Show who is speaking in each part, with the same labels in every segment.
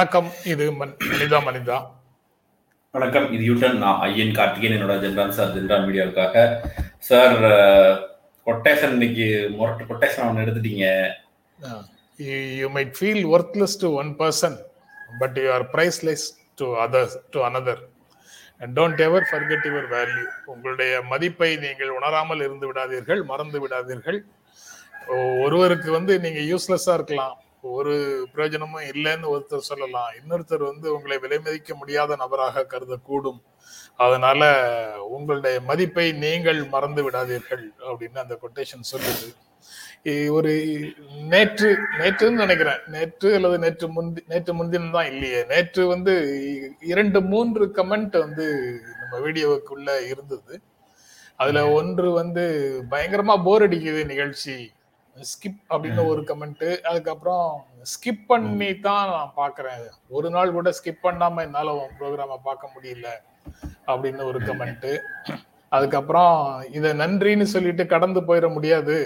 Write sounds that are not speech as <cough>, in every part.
Speaker 1: வணக்கம். இது மன்- மனிதா மனிதா.
Speaker 2: வணக்கம். இது யூட்டன். நான் ஐயன் கார்த்திகேயன் என்னோட ஜென்ரான் சார் ஜென்ரான் மீடியாவுக்காக. சார் கொட்டேஷன் இன்னைக்கு முரட்டு கொட்டேஷன் ஒன்று எடுத்துட்டீங்க.
Speaker 1: You might feel worthless to one person but you are priceless to other to another and don't ever forget your value உங்களுடைய மதிப்பை நீங்கள் உணராமல் இருந்து விடாதீர்கள் மறந்து விடாதீர்கள். ஒருவருக்கு வந்து நீங்க யூஸ்லெஸ்ஸா இருக்கலாம். ஒரு பிரயோஜனமும் இல்லைன்னு ஒருத்தர் சொல்லலாம். இன்னொருத்தர் வந்து உங்களை விலை மதிக்க முடியாத நபராக கருதக்கூடும். அதனால உங்களுடைய மதிப்பை நீங்கள் மறந்து விடாதீர்கள் அப்படின்னு அந்த கொட்டேஷன் சொல்லுது. ஒரு நேற்று நேற்றுன்னு நினைக்கிறேன். நேற்று அல்லது நேற்று முந்தி நேற்று முன்தினம் தான் இல்லையே. நேற்று வந்து இரண்டு மூன்று கமெண்ட் வந்து நம்ம வீடியோவுக்குள்ள இருந்தது. அதுல ஒன்று வந்து பயங்கரமா போர் அடிக்குது நிகழ்ச்சி. ஸ்கிப் அப்படின்னு ஒரு கமெண்ட் அதுக்கப்புறம் ஸ்கிப் பண்ணி தான் நான் பாக்குறேன் ஒரு நாள் கூட ஸ்கிப் பண்ணாம என்னால உன் ப்ரோக்ராம பார்க்க முடியல அப்படின்னு ஒரு கமெண்ட் அதுக்கப்புறம் இத நன்றின்னு சொல்லிட்டு கடந்து போயிட முடியாது.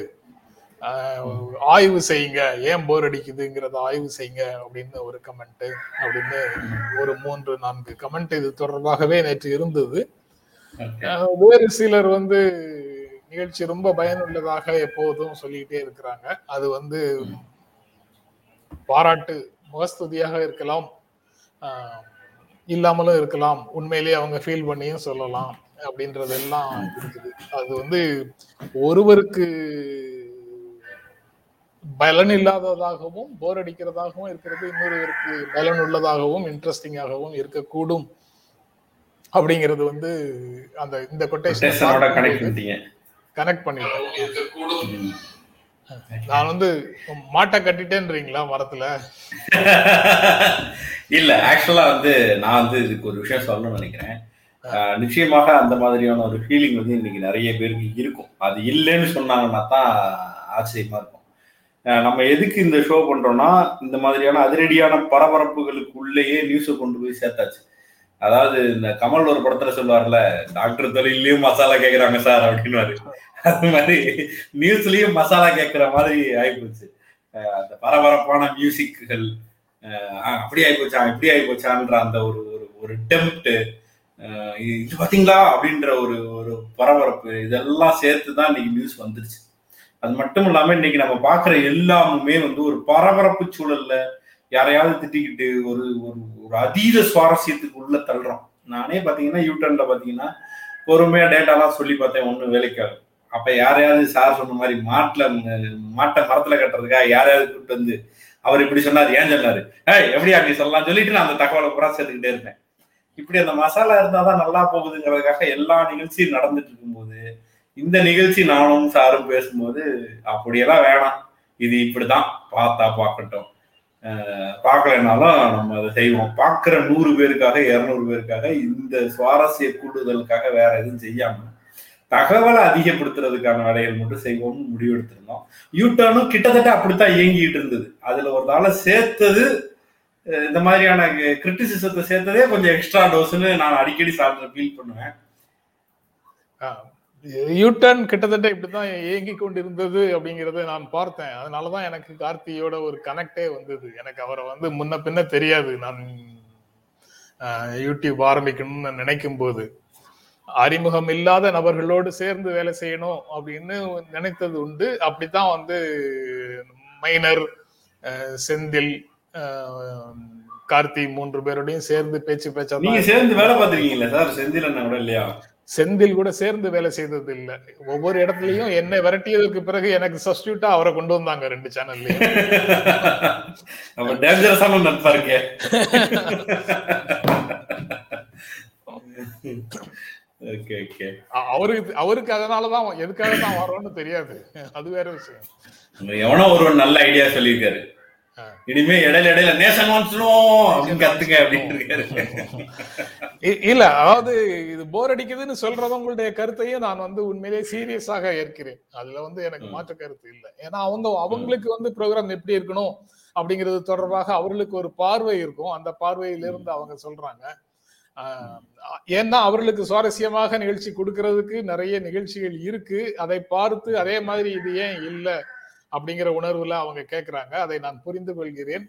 Speaker 1: ஆய்வு செய்யுங்க. ஏன் போர் அடிக்குதுங்கிறத ஆய்வு செய்யுங்க அப்படின்னு ஒரு கமெண்ட் அப்படின்னு ஒரு மூன்று நான்கு கமெண்ட் இது தொடர்பாகவே நேற்று இருந்தது. வேறு சிலர் வந்து நிகழ்ச்சி ரொம்ப பயனுள்ளதாக எப்போதும் சொல்லிக்கிட்டே இருக்கிறாங்க. அது வந்து பாராட்டு முகஸ்துதியாக இருக்கலாம். இல்லாமலும் இருக்கலாம். உண்மையிலேயே அவங்க ஃபீல் பண்ணியும் சொல்லலாம் அப்படின்றதெல்லாம் இருக்குது. அது வந்து ஒருவருக்கு பலன் இல்லாததாகவும் போர் அடிக்கிறதாகவும் இருக்கிறது இன்னொருவருக்கு பலன் உள்ளதாகவும் இன்ட்ரெஸ்டிங்காகவும் இருக்கக்கூடும். அப்படிங்கிறது வந்து அந்த இந்த கொட்டேஷன் கனெக்ட் பண்ணிட்டேன். நான் வந்து மாட்டை கட்டிட்டேன்றீங்களா மரத்துல?
Speaker 2: இல்ல ஆக்சுவலா வந்து நான் வந்து இதுக்கு ஒரு விஷயம் சொல்லணும்னு நினைக்கிறேன். நிச்சயமாக அந்த மாதிரியான ஒரு ஃபீலிங் வந்து இன்னைக்கு நிறைய பேருக்கு இருக்கும். அது இல்லைன்னு சொன்னாங்கன்னா தான் ஆச்சரியமா இருக்கும். நம்ம எதுக்கு இந்த ஷோ பண்றோம்னா இந்த மாதிரியான அதிரடியான பரபரப்புகளுக்கு உள்ளேயே நியூஸை கொண்டு போய் சேர்த்தாச்சு. அதாவது இந்த கமல் ஒரு படத்துல சொல்லுவார்ல டாக்டர் தொழிலையும் மசாலா கேக்குறாங்க சார் அப்படின்னுவாரு. அது மாதிரி நியூஸ்லயும் மசாலா கேட்கிற மாதிரி ஆயிப்போச்சு. அந்த பரபரப்பான மியூசிக்குகள் அப்படி ஆயிப்போச்சா இப்படி ஆயிப்போச்சான்ற அந்த ஒரு ஒரு ஒரு டெம்ப்ட் இது பாத்தீங்களா? அப்படின்ற ஒரு ஒரு பரபரப்பு இதெல்லாம் சேர்த்து தான் இன்னைக்கு நியூஸ் வந்துருச்சு. அது மட்டும் இல்லாம இன்னைக்கு நம்ம பாக்குற எல்லாமுமே வந்து ஒரு பரபரப்பு சூழல்ல யாரையாவது திட்டிக்கிட்டு ஒரு ஒரு ஒரு அதீத சுவாரஸ்யத்துக்கு உள்ள தள்ளுறோம். நானே பாத்தீங்கன்னா யூடியூப்ல பாத்தீங்கன்னா பொறுமையா டேட்டாலாம் சொல்லி பார்த்தேன் ஒன்றும் வேலைக்காகும் அப்ப யாரையாவது சார் சொன்ன மாதிரி மாட்டுல மாட்டை மரத்துல கட்டுறதுக்காக யாரையாவது கூப்பிட்டு வந்து அவர் இப்படி சொன்னார் ஏன் சொன்னாரு? ஏய் எப்படி அப்படி சொல்லலாம் சொல்லிட்டு நான் அந்த தகவலை பூரா சேர்த்துக்கிட்டே இருப்பேன். இப்படி அந்த மசாலா இருந்தாதான் நல்லா போகுதுங்கிறதுக்காக எல்லா நிகழ்ச்சியும் நடந்துட்டு இருக்கும்போது இந்த நிகழ்ச்சி நானும் சாரும் பேசும்போது அப்படியெல்லாம் வேணாம். இது இப்படிதான் பார்த்தா பார்க்கட்டும். பார்க்கலனாலும் நம்ம அதை செய்வோம். பார்க்குற நூறு பேருக்காக இரநூறு பேருக்காக இந்த சுவாரஸ்ய கூடுதலுக்காக வேற எதுவும் செய்யாமல் தகவலை அதிகப்படுத்துறதுக்கான வேலைகள் மட்டும் செய்வோம்னு முடிவெடுத்திருந்தோம். யூட்டர்னும் கிட்டத்தட்ட அப்படித்தான் இயங்கிட்டு இருந்தது. அதுல ஒரு நாளை சேர்த்தது இந்த மாதிரியான கிரிட்டிசிசத்தை சேர்த்ததே கொஞ்சம் எக்ஸ்ட்ரா டோஸ்னு நான் அடிக்கடி சாப்பிட்ற ஃபீல் பண்ணுவேன்.
Speaker 1: யூட்டர்ன் கிட்டத்தட்ட இப்படிதான் இயங்கி கொண்டிருந்தது அப்படிங்கறத நான் பார்த்தேன். அதனாலதான் எனக்கு கார்த்தியோட ஒரு கனெக்டே வந்தது. எனக்கு அவரை வந்து முன்ன பின்ன தெரியாது. நான் யூடியூப் ஆரம்பிக்கணும்னு நினைக்கும் போது அறிமுகம் இல்லாத நபர்களோடு சேர்ந்து வேலை செய்யணும் அப்படின்னு நினைத்தது உண்டு. அப்படித்தான் வந்து மைனர் செந்தில் கார்த்தி மூன்று பேரோடையும் சேர்ந்து பேச்சு பேச்சா
Speaker 2: நீங்க சேர்ந்து வேலை பார்த்திருக்கீங்களா சார்? செந்தில் அண்ணா கூட இல்லையா?
Speaker 1: செந்தில் கூட சேர்ந்து வேலை செய்தது இல்ல. ஒவ்வொரு இடத்துலயும் என்னை விரட்டியதற்கு பிறகு எனக்கு சப்ஸ்டியூட்டா அவரை கொண்டு வந்தாங்க ரெண்டு சேனல்லையும் <laughs> <laughs> அவருக்கு அவருக்கு அதனாலதான் எதுக்காக தான் வரோன்னு தெரியாது. அது வேற விஷயம்.
Speaker 2: எவனோ ஒருவன் நல்ல ஐடியா சொல்லியிருக்காரு. இனிமே இடையில இடையில சொல்லுவோம் அப்படின்னு கத்துக்க அப்படின்னு
Speaker 1: இல்ல அதாவது இது போர் அடிக்குதுன்னு சொல்றவங்களுடைய கருத்தையும் நான் வந்து உண்மையிலேயே சீரியஸாக ஏற்கிறேன். அதுல வந்து எனக்கு. மாற்று கருத்து இல்லை. ஏன்னா அவங்க அவங்களுக்கு வந்து ப்ரோக்ராம் எப்படி இருக்கணும் அப்படிங்கிறது தொடர்பாக அவர்களுக்கு ஒரு பார்வை இருக்கும். அந்த பார்வையிலிருந்து அவங்க சொல்றாங்க. ஏன்னா அவர்களுக்கு சுவாரஸ்யமாக நிகழ்ச்சி கொடுக்கறதுக்கு நிறைய நிகழ்ச்சிகள் இருக்கு. அதை பார்த்து அதே மாதிரி இது ஏன் இல்லை அப்படிங்கிற உணர்வுல அவங்க கேட்கறாங்க அதை நான் புரிந்து கொள்கிறேன்.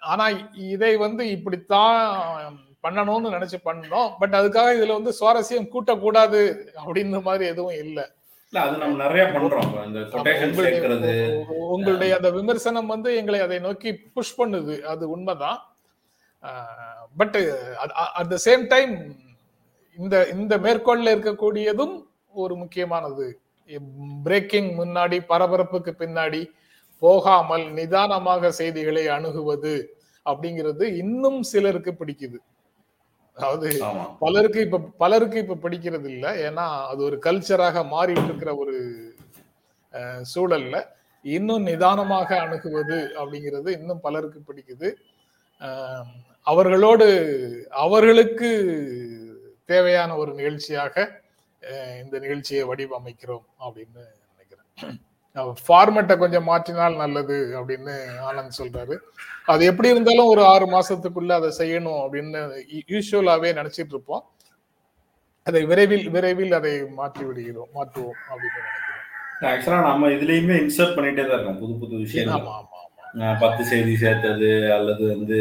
Speaker 1: ஆனா இதை வந்து இப்படித்தான் பண்ணணும்னு நினைச்சு பண்ணோம். பட் அதுக்காக இதுல வந்து சுவாரஸ்யம் கூட்டக்கூடாது அப்படின்ற மாதிரி எதுவும் இல்லை.
Speaker 2: இல்ல அது நம்ம நிறைய பண்றோம். இந்த கொட்டேஷன் சேர்க்கிறது
Speaker 1: உங்களுடைய உங்களுடைய அந்த விமர்சனம் வந்து எங்களை அதை நோக்கி புஷ் பண்ணுது. அது உண்மைதான். But at the same time இந்த இந்த மேற்கோள்ல இருக்கக்கூடியதும் ஒரு முக்கியமானது. பிரேக்கிங் முன்னாடி பரபரப்புக்கு பின்னாடி போகாமல் நிதானமாக செய்திகளை அணுகுவது அப்படிங்கிறது இன்னும் சிலருக்கு பிடிக்குது. அதாவது பலருக்கு இப்ப பலருக்கு இப்ப பிடிக்கிறது இல்ல ஏன்னா அது ஒரு கல்ச்சராக மாறிட்டு இருக்கிற ஒரு சூழல்ல இன்னும் நிதானமாக அணுகுவது அப்படிங்கிறது இன்னும் பலருக்கு பிடிக்குது. அவர்களோடு அவர்களுக்கு தேவையான ஒரு நிகழ்ச்சியாக இந்த நிகழ்ச்சியை வடிவமைக்கிறோம் அப்படின்னு நினைக்கிறேன். ஃபார்மேட்டை கொஞ்சம் மாற்றினால் நல்லது அப்படின்னு ஆனந்த் சொல்றாரு. அது எப்படி இருந்தாலும் ஒரு ஆறு மாசத்துக்குள்ள அதை செய்யணும் அப்படின்னு யூஸ்வலாவே நினைச்சிட்டு இருப்போம். அதை விரைவில் விரைவில் அதை மாற்றி விடுகிறோம் மாற்றுவோம் அப்படின்னு நினைக்கிறேன்.
Speaker 2: ஆக்சுவலா நம்ம இதுலயுமே இன்சர்ட் பண்ணிட்டே தான் இருக்கோம் புது புது விஷயங்கள்.
Speaker 1: ஆமா ஆமா. ஆமா
Speaker 2: அஹ் பத்து செய்தி சேர்த்தது அல்லது வந்து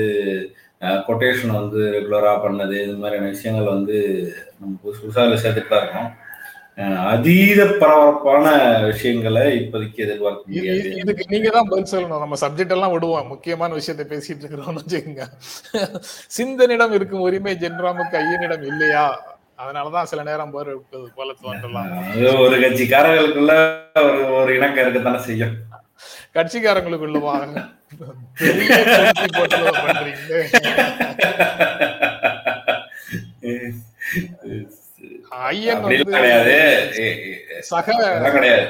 Speaker 2: கொட்டேஷன் வந்து ரெகுலரா பண்ணது இது மாதிரியான விஷயங்கள் வந்து நம்ம புதுசு புதுசா அதுல சேர்த்துட்டு தான் இருக்கோம். அதீத பரபரப்பான விஷயங்களை இப்போதைக்கு எதிர்பார்க்க முடியாது.
Speaker 1: இது- இதுக்கு நீங்க தான் பதில் சொல்லணும். நம்ம சப்ஜெக்ட் எல்லாம் விடுவோம். முக்கியமான விஷயத்தை பேசிட்டு இருக்கிறோம்னு வச்சுக்கோங்க. சிந்தனிடம் இருக்கும் உரிமை ஜென்ராமுக்கு ஐயனிடம் இல்லையா? அதனாலதான் சில நேரம் போர் போல தோன்றலாம்.
Speaker 2: ஒரு கட்சிக்காரர்களுக்குள்ள ஒரு ஒரு இணக்கம் இருக்கத்தானே செய்யும்.
Speaker 1: கட்சிக்காரங்களுக்குள்ள வாங்க ஐயன்
Speaker 2: கிடையாது.
Speaker 1: சக
Speaker 2: கிடையாது.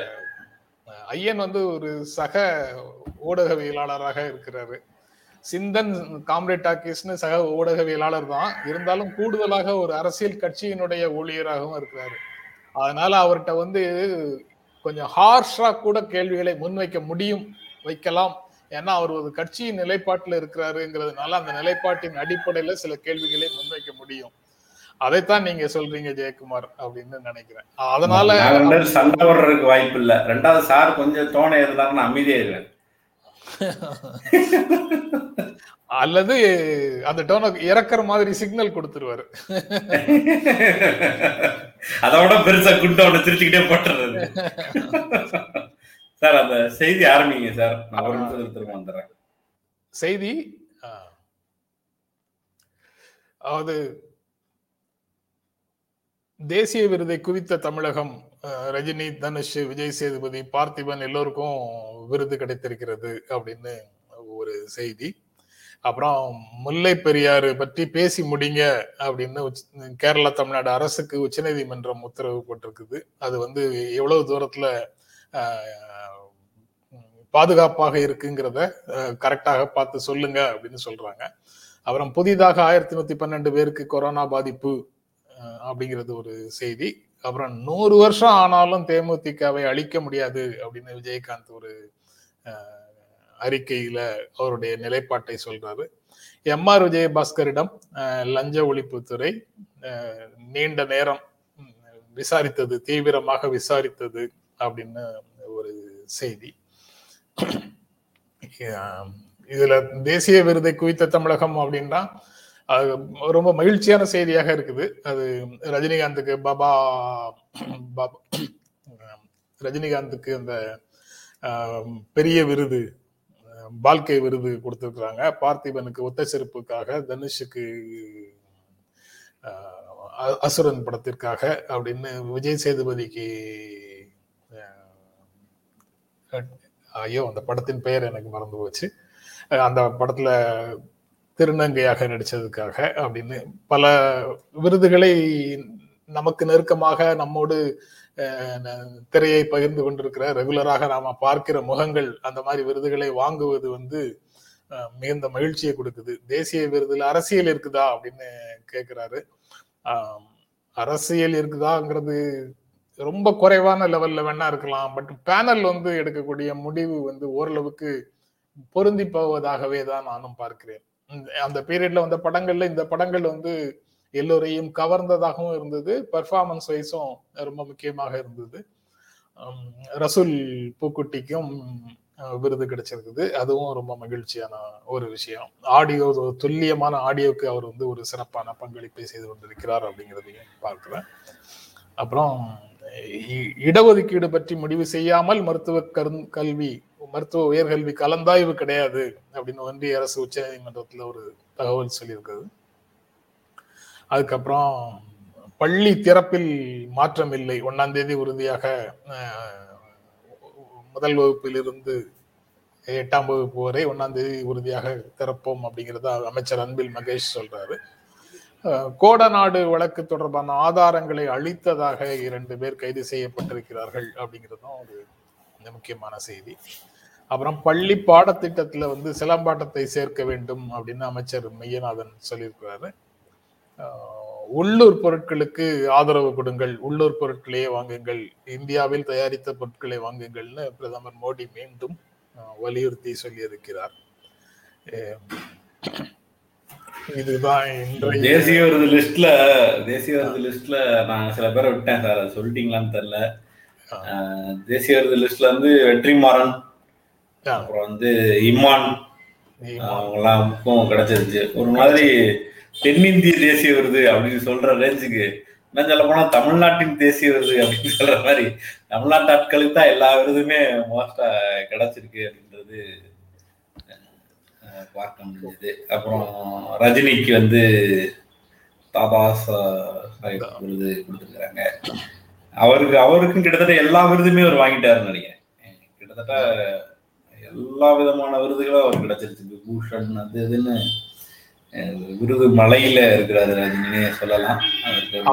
Speaker 1: ஐயன் வந்து ஒரு சக ஊடகவியலாளராக இருக்கிறாரு. சிந்தன் காம்ரேட் டாக்கீஸ்னு சக ஊடகவியலாளர் தான். இருந்தாலும் கூடுதலாக ஒரு அரசியல் கட்சியினுடைய ஊழியராகவும் இருக்கிறாரு. அதனால அவர்கிட்ட வந்து கொஞ்சம் ஹார்ஷா கூட கேள்விகளை முன்வைக்க முடியும் வைக்கலாம். ஏன்னா அவர் ஒரு கட்சியின் நிலைப்பாட்டில் இருக்கிறாருங்கிறதுனால அந்த நிலைப்பாட்டின் அடிப்படையில சில கேள்விகளை முன்வைக்க முடியும். அதைத்தான் நீங்க சொல்றீங்க ஜெயக்குமார் அப்படின்னு நினைக்கிறேன். அதனால
Speaker 2: சண்டை போடுறதுக்கு வாய்ப்பு இல்ல. ரெண்டாவது சார் கொஞ்சம் தோணை இருந்தாருன்னா அமைதியா இருவேன் <laughs>
Speaker 1: அல்லது அந்த டோனை இறக்குற மாதிரி சிக்னல் கொடுத்துருவாரு.
Speaker 2: அதோட பெருசா குண்டை ஒண்ணு திருச்சிக்கிட்டே போட்டுறது. சார் அந்த செய்தி ஆரம்பிங்க சார். நான் ஒரு நிமிஷத்துல திரும்ப வந்துடுறேன்.
Speaker 1: செய்தி. அதாவது தேசிய விருதை குவித்த தமிழகம் ரஜினி தனுஷ் விஜய் சேதுபதி பார்த்திபன் எல்லோருக்கும் விருது கிடைத்திருக்கிறது அப்படின்னு ஒரு செய்தி. அப்புறம் முல்லை பெரியாறு பற்றி பேசி முடிங்க அப்படின்னு உச்ச- கேரளா தமிழ்நாடு அரசுக்கு உச்சநீதிமன்றம் உத்தரவு போட்டிருக்குது. அது வந்து எவ்வளவு தூரத்துல பாதுகாப்பாக இருக்குங்கிறத கரெக்டாக பார்த்து சொல்லுங்க அப்படின்னு சொல்றாங்க. அப்புறம் புதிதாக ஆயிரத்தி நூத்தி பன்னெண்டு பேருக்கு கொரோனா பாதிப்பு அப்படிங்கிறது ஒரு செய்தி. அப்புறம் நூறு வருஷம் ஆனாலும் தேமுதிகவை அழிக்க முடியாது அப்படின்னு விஜயகாந்த் ஒரு அறிக்கையில அவருடைய நிலைப்பாட்டை சொல்றாரு. எம் ஆர் விஜயபாஸ்கரிடம் லஞ்ச ஒழிப்புத்துறை நீண்ட நேரம் விசாரித்தது தீவிரமாக விசாரித்தது அப்படின்னு ஒரு செய்தி. இதுல தேசிய விருதை குவித்த தமிழகம் அப்படின்னா அது ரொம்ப மகிழ்ச்சியான செய்தியாக இருக்குது. அது ரஜினிகாந்துக்கு பாபா பாபா ரஜினிகாந்துக்கு அந்த பெரிய விருது வாழ்க்கை பால்கே விருது கொடுத்துருக்குறாங்க. பார்த்திபனுக்கு ஒத்த செருப்புக்காக தனுஷுக்கு ஆஹ், அசுரன் படத்திற்காக அப்படின்னு விஜய் சேதுபதிக்கு ஆஹ், ஐயோ அந்த படத்தின் பெயர் எனக்கு மறந்து போச்சு. அந்த படத்துல திருநங்கையாக நடிச்சதுக்காக அப்படின்னு பல விருதுகளை நமக்கு நெருக்கமாக நம்மோடு திரையை பகிர்ந்து கொண்டிருக்கிற ரெகுலராக நாம பார்க்கிற முகங்கள் அந்த மாதிரி விருதுகளை வாங்குவது வந்து மிகுந்த மகிழ்ச்சியை கொடுக்குது. தேசிய விருதுல அரசியல் இருக்குதா அப்படின்னு கேட்கிறாரு அரசியல் இருக்குதாங்கிறது ரொம்ப குறைவான லெவல்ல வேணா இருக்கலாம். பட் பேனல் வந்து எடுக்கக்கூடிய முடிவு வந்து ஓரளவுக்கு பொருந்தி போவதாகவே தான் நானும் பார்க்கிறேன். அந்த பீரியட்ல வந்த படங்கள்ல இந்த படங்கள் வந்து எல்லோரையும் கவர்ந்ததாகவும் இருந்தது. பெர்ஃபார்மன்ஸ் வைஸும் ரொம்ப முக்கியமாக இருந்தது. ரசூல் பூக்குட்டிக்கும் விருது கிடைச்சிருக்குது. அதுவும் ரொம்ப மகிழ்ச்சியான ஒரு விஷயம். ஆடியோ துல்லியமான ஆடியோக்கு அவர் வந்து ஒரு சிறப்பான பங்களிப்பை செய்து கொண்டிருக்கிறார் அப்படிங்கிறதையும் பார்க்கிறேன். அப்புறம் இடஒதுக்கீடு பற்றி முடிவு செய்யாமல் மருத்துவ கல்வி மருத்துவ உயர்கல்வி கலந்தாய்வு கிடையாது அப்படின்னு ஒன்றிய அரசு உச்ச நீதிமன்றத்தில் ஒரு தகவல் சொல்லியிருக்குது அதுக்கப்புறம் பள்ளி திறப்பில் மாற்றம் இல்லை. ஒன்னாம் தேதி உறுதியாக முதல் வகுப்பில் இருந்து எட்டாம் வகுப்பு வரை ஒன்னாம் தேதி உறுதியாக திறப்போம் அப்படிங்கிறத அமைச்சர் அன்பில் மகேஷ் சொல்றாரு. கோடநாடு வழக்கு தொடர்பான ஆதாரங்களை அளித்ததாக இரண்டு பேர் கைது செய்யப்பட்டிருக்கிறார்கள் அப்படிங்கிறதும் ஒரு முக்கியமான செய்தி. அப்புறம் பள்ளி பாடத்திட்டத்துல வந்து சிலம்பாட்டத்தை சேர்க்க வேண்டும் அப்படின்னு அமைச்சர் மெய்யநாதன் சொல்லியிருக்கிறாரு. உள்ளூர் பொருட்களுக்கு ஆதரவு கொடுங்கள். உள்ளூர் பொருட்களையே வாங்குங்கள். இந்தியாவில் தயாரித்த பொருட்களை வாங்குங்கள்னு பிரதமர் மோடி மீண்டும் வலியுறுத்தி சொல்லியிருக்கிறார். இதுதான்
Speaker 2: தேசிய விருது லிஸ்ட்ல தேசிய விருது லிஸ்ட்ல நான் சில பேரை விட்டேன் சார். அது சொல்லிட்டீங்களான்னு தெரியல. தேசிய விருது லிஸ்ட்ல வந்து வெற்றிமாறன் அப்புறம் வந்து இம்மான் புக்கும் கிடைச்சிருச்சு. ஒரு மாதிரி தென்னிந்திய தேசிய விருது அப்படின்னு சொல்ற ரேஞ்சுக்கு என்ன சொல்ல போனா தமிழ்நாட்டின் தேசிய விருது அப்படின்னு சொல்ற மாதிரி. தமிழ்நாட்டு ஆட்களுக்கு தான் எல்லா விருதுமே மோஸ்டா கிடைச்சிருக்கு அப்படின்றது பார்க்க முடியுது அப்புறம் ரஜினிக்கு வந்து தாதா விருது கொடுத்துருக்காங்க அவருக்கு அவருக்கும் கிட்டத்தட்ட எல்லா விருதுமே அவர் வாங்கிட்டாருன்னு நினைக்கிறேன். கிட்டத்தட்ட எல்லா விதமான விருதுகளும் அவர் கிடைச்சிருச்சு. விபூஷன் அது இதுன்னு விருது மலையில இருக்கிறாரு ரஜினினே சொல்லலாம்.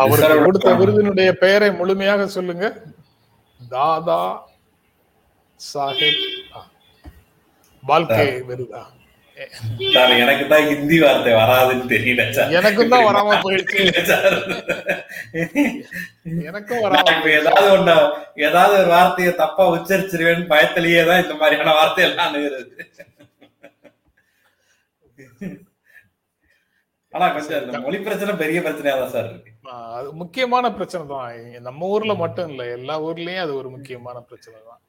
Speaker 1: அவருக்கு கொடுத்த விருதினுடைய பெயரை முழுமையாக சொல்லுங்க. தாதா சாஹிப். பால்கே விருதா?
Speaker 2: எனக்கு தான் ஹிந்தி வார்த்தை வராதுன்னு தெரியல
Speaker 1: எனக்கும் தான் வராம போயிடுச்சு. எனக்கும் வராம
Speaker 2: ஏதாவது ஒண்ணு ஏதாவது ஒரு வார்த்தையை தப்பா உச்சரிச்சிருவேன்னு பயத்திலேயே தான் இந்த மாதிரியான வார்த்தை எல்லாம் அணுகிறது. ஆனா கொஞ்சம் மொழி பிரச்சனை பெரிய பிரச்சனையா தான் சார் இருக்கு.
Speaker 1: அது முக்கியமான பிரச்சனை தான். நம்ம ஊர்ல மட்டும் இல்ல எல்லா ஊர்லயும் அது ஒரு முக்கியமான பிரச்சனை தான்.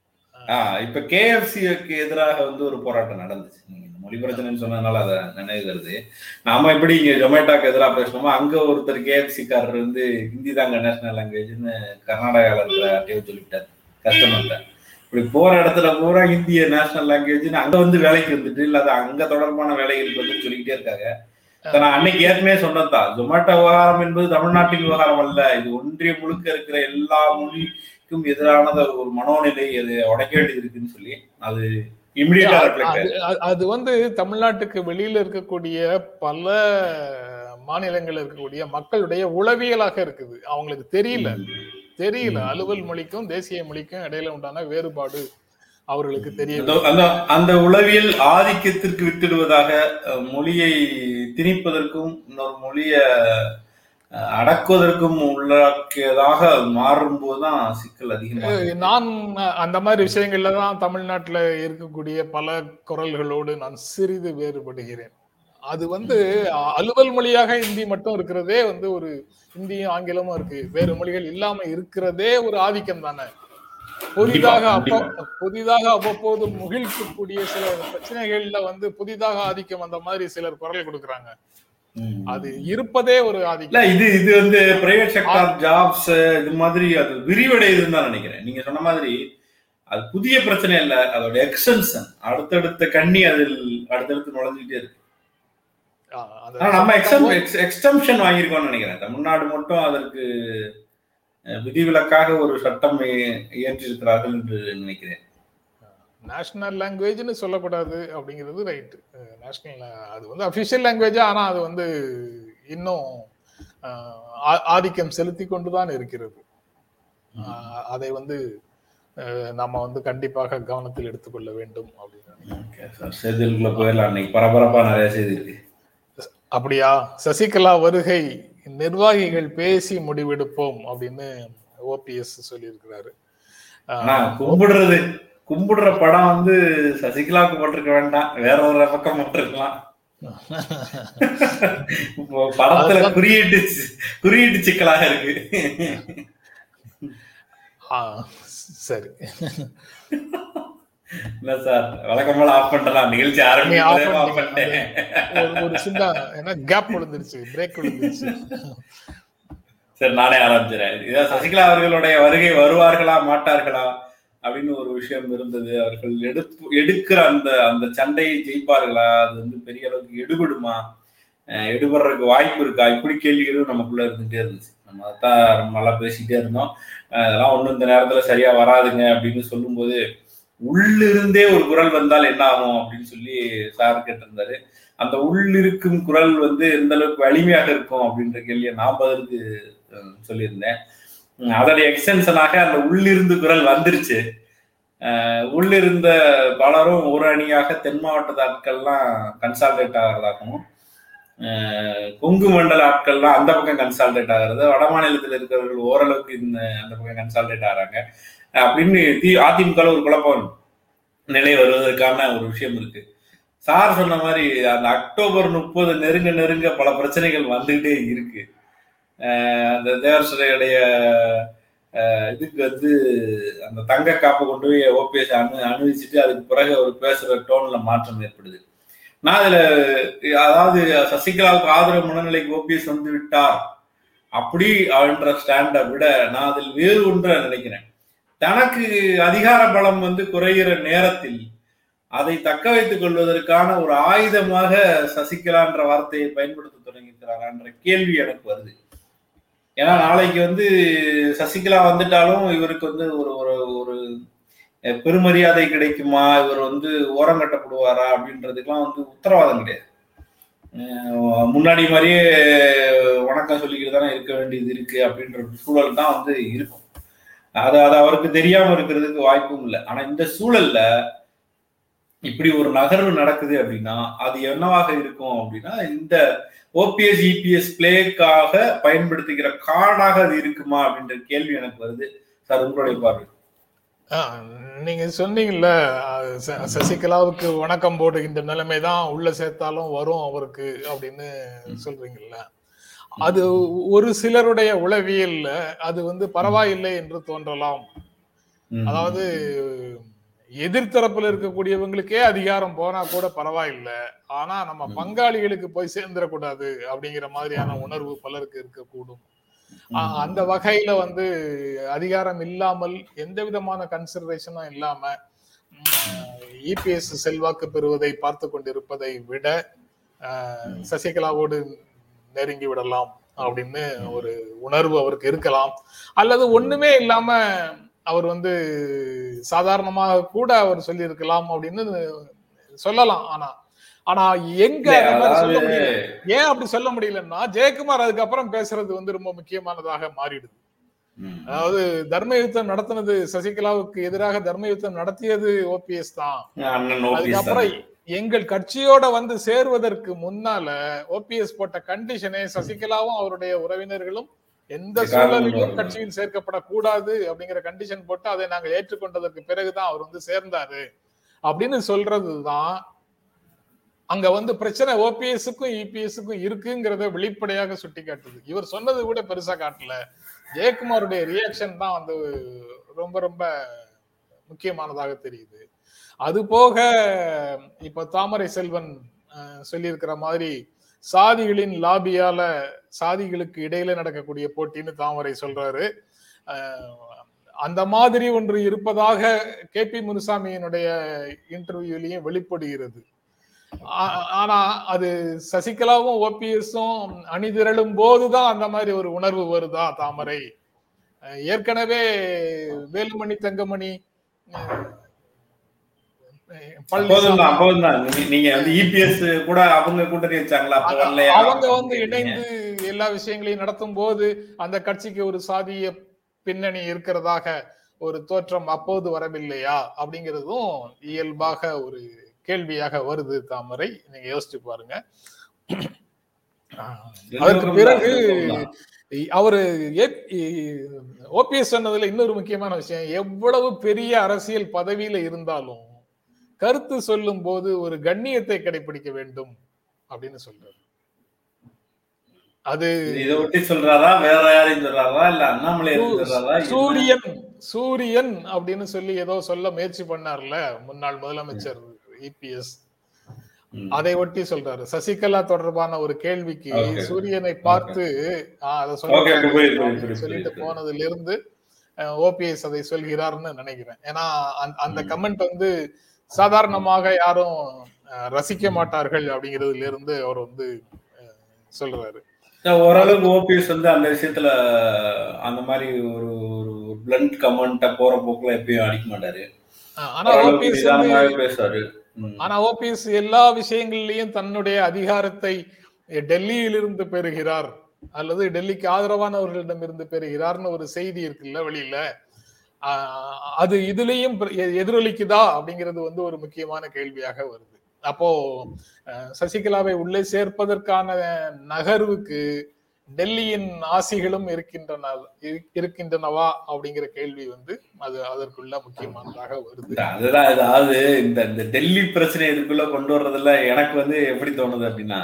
Speaker 2: இப்ப கேஎஃப்சிக்கு எதிராக வந்து ஒரு போராட்டம் நடந்துச்சு. மொழி பிரச்சனைன்னு சொன்னதுனால அதை நினைவு வருது நாம எப்படி இங்க ஜொமேட்டோக்கு எதிராக பேசணுமோ அங்க ஒருத்தர் கேஎஃப்சி காரர் வந்து ஹிந்தி தாங்க நேஷனல் லாங்குவேஜ்னு கர்நாடகால இருக்கிற அட்டையை சொல்லிட்டார் கஸ்டமர்கிட்ட இப்படி போற இடத்துல பூரா இந்திய நேஷனல் லாங்குவேஜ்னு அங்க வந்து வேலைக்கு வந்துட்டு அங்க தொடர்பான வேலைகளுக்கு வந்து சொல்லிக்கிட்டே இருக்காங்க. நான் அன்னைக்கு ஏற்கனவே சொன்னதுதான் ஜொமேட்டோ விவகாரம் என்பது தமிழ்நாட்டின் விவகாரம் அல்ல. இது ஒன்றிய முழுக்க இருக்கிற எல்லா மொழிக்கும் எதிரானது ஒரு மனோநிலை அது உடைக்க வேண்டியது இருக்குன்னு சொல்லி அது
Speaker 1: அது வந்து தமிழ்நாட்டுக்கு வெளியில இருக்கக்கூடிய பல மாநிலங்கள் இருக்கக்கூடிய மக்களுடைய உளவியலாக இருக்குது. அவங்களுக்கு தெரியல. தெரியல. அலுவல் மொழிக்கும் தேசிய மொழிக்கும் இடையில உண்டான வேறுபாடு. அவர்களுக்கு தெரியல
Speaker 2: அந்த உளவியல் ஆதிக்கத்திற்கு விட்டுடுவதாக மொழியை திணிப்பதற்கும் இன்னொரு மொழிய அடக்குவதற்கும் உள்ளாக்கியதாக மாறும் போதுதான் சிக்கல் அதிகமாக
Speaker 1: நான் அந்த மாதிரி விஷயங்கள்ல தான் தமிழ்நாட்டுல இருக்கக்கூடிய பல குரல்களோடு நான் சிறிது வேறுபடுகிறேன். அது வந்து அலுவல் மொழியாக ஹிந்தி மட்டும் இருக்கிறதே வந்து ஒரு ஹிந்தியும் ஆங்கிலமும் இருக்கு. வேறு மொழிகள் இல்லாம இருக்கிறதே ஒரு ஆதிக்கம் தானே. புதிதாக அப்போ புதிதாக அவ்வப்போது முகிழ்க்கக்கூடிய சில பிரச்சனைகள்ல வந்து புதிதாக ஆதிக்கம் அந்த மாதிரி சிலர் குரல் கொடுக்குறாங்க. அது இருப்பதே ஒரு ஆதிக்கம்.
Speaker 2: இது இது வந்து பிரைவேட் செக்டார் ஜாப்ஸ் இது மாதிரி அது விரிவடையுதுன்னு தான் நினைக்கிறேன். நீங்க சொன்ன மாதிரி அது புதிய பிரச்சனை இல்ல அதோட எக்ஸ்டென்ஷன் அடுத்தடுத்த கண்ணி அதில் அடுத்தடுத்து நுழைஞ்சுட்டே இருக்கு. நம்ம எக்ஸ்டென்ஷன் வாங்கியிருக்கோம்னு நினைக்கிறேன். தமிழ்நாடு மட்டும் அதற்கு விதிவிலக்காக ஒரு சட்டம் இயற்றிருக்கிறார்கள் என்று நினைக்கிறேன்.
Speaker 1: நேஷனல் லாங்குவேஜ்னு சொல்லக்கூடாது அப்படிங்கிறது ரைட்டு நேஷனல் அது வந்து அஃபிஷியல் லாங்குவேஜா ஆனால் அது வந்து இன்னும் ஆதிக்கம் செலுத்தி கொண்டுதான் இருக்கிறது. அதை வந்து நம்ம வந்து கண்டிப்பாக கவனத்தில் எடுத்துக்கொள்ள வேண்டும் அப்படின்னு
Speaker 2: பரபரப்பா நிறைய செய்தி
Speaker 1: அப்படியா? சசிகலா வருகை நிர்வாகிகள் பேசி முடிவெடுப்போம் அப்படின்னு ஓபிஎஸ் சொல்லியிருக்கிறாரு.
Speaker 2: கும்பிடுறது கும்பிடுற படம் வந்து சசிகலாவுக்கு போட்டிருக்க வேண்டாம். வேற ஒரு பக்கம் போட்டிருக்கலாம். படத்துல குறியீட்டு குறியீட்டு சிக்கலாக இருக்கு.
Speaker 1: சரி.
Speaker 2: இல்ல சார்? ஆஃப் பண்ணிட்டலாம். நிகழ்ச்சி
Speaker 1: நீ off
Speaker 2: ஆரம்பிக்கும் ஆஃப்
Speaker 1: பண்ணிட்டீங்க.
Speaker 2: பண்ணிட்டேன்.
Speaker 1: ஒரு ஒரு சின்ன ஏன்னா கேப் விழுந்துருச்சு பிரேக் விழுந்துருச்சு.
Speaker 2: சரி நானே ஆரம்பிச்சிடறேன். இதான் சசிகலா அவர்களுடைய வருகை வருவார்களா மாட்டார்களா அப்படின்னு ஒரு விஷயம் இருந்தது. அவர்கள் எடுப்பு எடுக்கிற அந்த அந்த சண்டையை ஜெயிப்பார்களா? அது வந்து பெரிய அளவுக்கு எடுபடுமா? எடுபடுறதுக்கு வாய்ப்பு இருக்கா? இப்படி கேள்விகளும் நமக்குள்ள இருந்துகிட்டே இருந்துச்சு. நம்ம அதான் நல்லா பேசிக்கிட்டே இருந்தோம். அதெல்லாம் ஒன்றும் இந்த நேரத்துல சரியா வராதுங்க அப்படின்னு சொல்லும்போது உள்ளிருந்தே ஒரு குரல் வந்தால் என்ன ஆகும் அப்படின்னு சொல்லி சார் கேட்டிருந்தாரு. அந்த உள்ளிருக்கும் குரல் வந்து எந்த அளவுக்கு வலிமையாக இருக்கும் அப்படின்ற கேள்வியை நான் பதிலுக்கு சொல்லியிருந்தேன். உம், அதோடைய எக்ஸ்டென்ஷனாக அந்த உள்ளிருந்து குரல் வந்துருச்சு. உள்ளிருந்த பலரும் ஒரு அணியாக தென் மாவட்டத்து ஆட்கள்லாம் கன்சால்டேட் ஆகிறதாகவும் கொங்கு மண்டல ஆட்கள்லாம் அந்த பக்கம் கன்சால்டேட் ஆகிறது வட மாநிலத்தில் இருக்கிறவர்கள் ஓரளவுக்கு இந்த அந்த பக்கம் கன்சால்டேட் ஆகிறாங்க. அப்படின்னு தி அதிமுக ஒரு குழப்பம் நிலை வருவதற்கான ஒரு விஷயம் இருக்கு. சார் சொன்ன மாதிரி அந்த அக்டோபர் முப்பது நெருங்க நெருங்க பல பிரச்சனைகள் வந்துகிட்டே இருக்கு. அந்த தேவரசுடைய இதுக்கு வந்து அந்த தங்க காப்பை கொண்டு போய் ஓபிஎஸ் அனு அணிவிச்சுட்டு அதுக்கு பிறகு அவர் பேசுற டோன்ல மாற்றம் ஏற்படுது. நான் அதுல அதாவது சசிகலாவுக்கு ஆதரவு மனநிலைக்கு ஓபிஎஸ் வந்து விட்டார் அப்படி அப்படின்ற ஸ்டாண்டை விட நான் அதில் வேறு ஒன்றை நினைக்கிறேன். தனக்கு அதிகார பலம் வந்து குறைகிற நேரத்தில் அதை தக்க வைத்துக் கொள்வதற்கான ஒரு ஆயுதமாக சசிகலான்ற வார்த்தையை பயன்படுத்த தொடங்கியிருக்கிறாரான்ற கேள்வி எனக்கு வருது. ஏன்னா நாளைக்கு வந்து சசிகலா வந்துட்டாலும் இவருக்கு வந்து ஒரு ஒரு ஒரு பெருமரியாதை கிடைக்குமா? இவர் வந்து ஓரம் கட்டப்படுவாரா? அப்படின்றதுக்கெல்லாம் வந்து உத்தரவாதம் கிடையாது. முன்னாடி மாதிரியே வணக்கம் சொல்லிக்கிட்டு தானே இருக்க வேண்டியது இருக்கு அப்படின்ற சூழல் தான் வந்து இருக்கும். அது அது அவருக்கு தெரியாம இருக்கிறதுக்கு வாய்ப்பும் இல்லை. ஆனா இந்த சூழல்ல இப்படி ஒரு நகர்வு நடக்குது அப்படின்னா அது என்னவாக இருக்கும் அப்படின்னா இந்த ஓபிஎஸ் இபிஎஸ் பிளேக்காக பயன்படுத்திக்கிற கார்டாக அது இருக்குமா அப்படின்ற கேள்வி எனக்கு வருது. சார் உங்களுடைய பார்வை.
Speaker 1: நீங்க சொன்னீங்கல்ல சசிகலாவுக்கு வணக்கம் போடுகின்ற நிலைமை தான் உள்ள சேர்த்தாலும் வரும் அவருக்கு அப்படின்னு சொல்றீங்கல்ல. அது ஒரு சிலருடைய உளவியல்ல அது வந்து பரவாயில்லை என்று தோன்றலாம். அதாவது எதிர்த்தரப்புல இருக்கக்கூடியவங்களுக்கே அதிகாரம் போனா கூட பரவாயில்லை ஆனா நம்ம. பங்காளிகளுக்கு போய் சேர்ந்துடக்கூடாது அப்படிங்கிற மாதிரியான உணர்வு பலருக்கு இருக்கக்கூடும் அந்த வகையில வந்து அதிகாரம் இல்லாமல் எந்த விதமான கன்சிடரேஷனும் இல்லாம இபிஎஸ் செல்வாக்கு பெறுவதை பார்த்து கொண்டிருப்பதை விட சசிகலாவோடு நெருங்கி விடலாம் அப்படின்னு ஒரு உணர்வு அவருக்கு இருக்கலாம். அல்லது ஒண்ணுமே இல்லாம அவர் வந்து சாதாரணமாக கூட அவர் சொல்லி இருக்கலாம் அப்படின்னு சொல்லலாம் ஆனா. ஆனா எங்க சொல்ல முடியல. ஏன் அப்படி சொல்ல முடியலன்னா ஜெயக்குமார் அதுக்கப்புறம் பேசுறது வந்து ரொம்ப முக்கியமானதாக மாறிடுது. அதாவது தர்ம யுத்தம் நடத்தினது சசிகலாவுக்கு எதிராக தர்ம யுத்தம் நடத்தியது ஓபிஎஸ் தான். அதுக்கப்புறம் எங்கள் கட்சியோட வந்து சேருவதற்கு முன்னால ஓபிஎஸ் போட்ட கண்டிஷனே சசிகலாவும் அவருடைய உறவினர்களும் எந்த சூழலிலும். கட்சியில் சேர்க்கப்படக்கூடாது அப்படிங்கிற கண்டிஷன் போட்டு அதை நாங்கள் ஏற்றுக்கொண்டதற்கு பிறகுதான் அவர் வந்து சேர்ந்தாரு. அப்படின்னு சொல்றதுதான் அங்க வந்து பிரச்சனை ஓபிஎஸ்க்கும் இபிஎஸ்க்கும் இருக்குங்கிறத வெளிப்படையாக சுட்டி காட்டுது இவர் சொன்னது கூட பெருசா காட்டல. ஜெயக்குமாருடைய ரியாக்ஷன் தான் வந்து ரொம்ப ரொம்ப முக்கியமானதாக தெரியுது. அது போக இப்ப தாமரை செல்வன் சொல்லியிருக்கிற மாதிரி சாதிகளின் லாபியால சாதிகளுக்கு இடையில நடக்கக்கூடிய போட்டின்னு தாமரை சொல்றாரு. அந்த மாதிரி ஒன்று இருப்பதாக கே. பி. முனுசாமியினுடைய இன்டர்வியூலையும் வெளிப்படுகிறது. ஆனா அது சசிகலாவும் ஓபிஎஸும் அணிதிரளும் போதுதான் அந்த மாதிரி ஒரு உணர்வு வருதா தாமரை? ஏற்கனவே வேலுமணி தங்கமணி அஹ்,
Speaker 2: அப்போதும் தான்
Speaker 1: பழனிசாமி
Speaker 2: அப்போதும் தான் நீ- நீங்க வந்து இபிஎஸ் கூட அவங்க வரலையா?
Speaker 1: அவங்க வந்து இணைந்து எல்லா விஷயங்களையும் நடத்தும் போது அந்த கட்சிக்கு ஒரு சாதிய பின்னணி இருக்கிறதாக ஒரு தோற்றம் அப்போது வரவில்லையா? அப்படிங்கிறதும் இயல்பாக ஒரு கேள்வியாக வருது தாமரை. நீங்க யோசிச்சு பாருங்க. அதற்கு பிறகு அவரு ஓபிஎஸ் சொன்னதுல இன்னொரு முக்கியமான விஷயம். எவ்வளவு பெரிய அரசியல் பதவியில இருந்தாலும் கருத்து சொல்லும் போது ஒரு கண்ணியத்தை கடைபிடிக்க வேண்டும் அப்படின்னு சொல்றாரு அது
Speaker 2: இதை ஒட்டி சொல்றாரா வேற யாரையும் சொல்றாரா இல்ல அண்ணாமலை சொல்றாரா என்ன?
Speaker 1: சூரியன் சூரியன் அப்படின்னு சொல்லி ஏதோ சொல்ல முயற்சி பண்ணார்ல முன்னாள் முதலமைச்சர் இபிஎஸ். அதை ஒட்டி சொல்றாரு சசிகலா தொடர்பான ஒரு கேள்விக்கு. சூரியனை பார்த்து அதை சொல்லிட்டு. போனதுல இருந்து ஓபிஎஸ் அதை சொல்கிறார்னு நினைக்கிறேன் ஏன்னா அந்த-. கமெண்ட் வந்து சாதாரணமாக யாரும் ரசிக்க மாட்டார்கள் அப்படிங்கிறதுல இருந்து அவர் வந்து சொல்றாரு.
Speaker 2: ஓரளவுக்கு ஓபிஎஸ் வந்து அந்த விஷயத்துல அந்த மாதிரி ஒரு ஒரு பிளண்ட் கமெண்ட்ட போற போக்குல எப்பயும் அடிக்க மாட்டாரு.
Speaker 1: ஆனா ஓபிஎஸ். ஆனா ஓபிஎஸ் எல்லா விஷயங்களிலையும் தன்னுடைய அதிகாரத்தை டெல்லியிலிருந்து பெறுகிறார் அல்லது டெல்லிக்கு ஆதரவானவர்களிடம் இருந்து பெறுகிறார்னு ஒரு செய்தி இருக்குல்ல வெளியில. அது இதுலயும் எதிரொலிக்குதா அப்படிங்கிறது வந்து ஒரு முக்கியமான கேள்வியாக வருது. அப்போ அஹ், சசிகலாவை உள்ளே சேர்ப்பதற்கான நகர்வுக்கு டெல்லியின் ஆசிகளும் இருக்கின்றன இருக்கின்றனவா அப்படிங்கிற கேள்வி வந்து அது அதற்குள்ள முக்கியமானதாக வருது.
Speaker 2: அதுதான் அதாவது இந்த இந்த டெல்லி பிரச்சனை இதுக்குள்ள கொண்டு வர்றதுல எனக்கு வந்து எப்படி தோணுது அப்படின்னா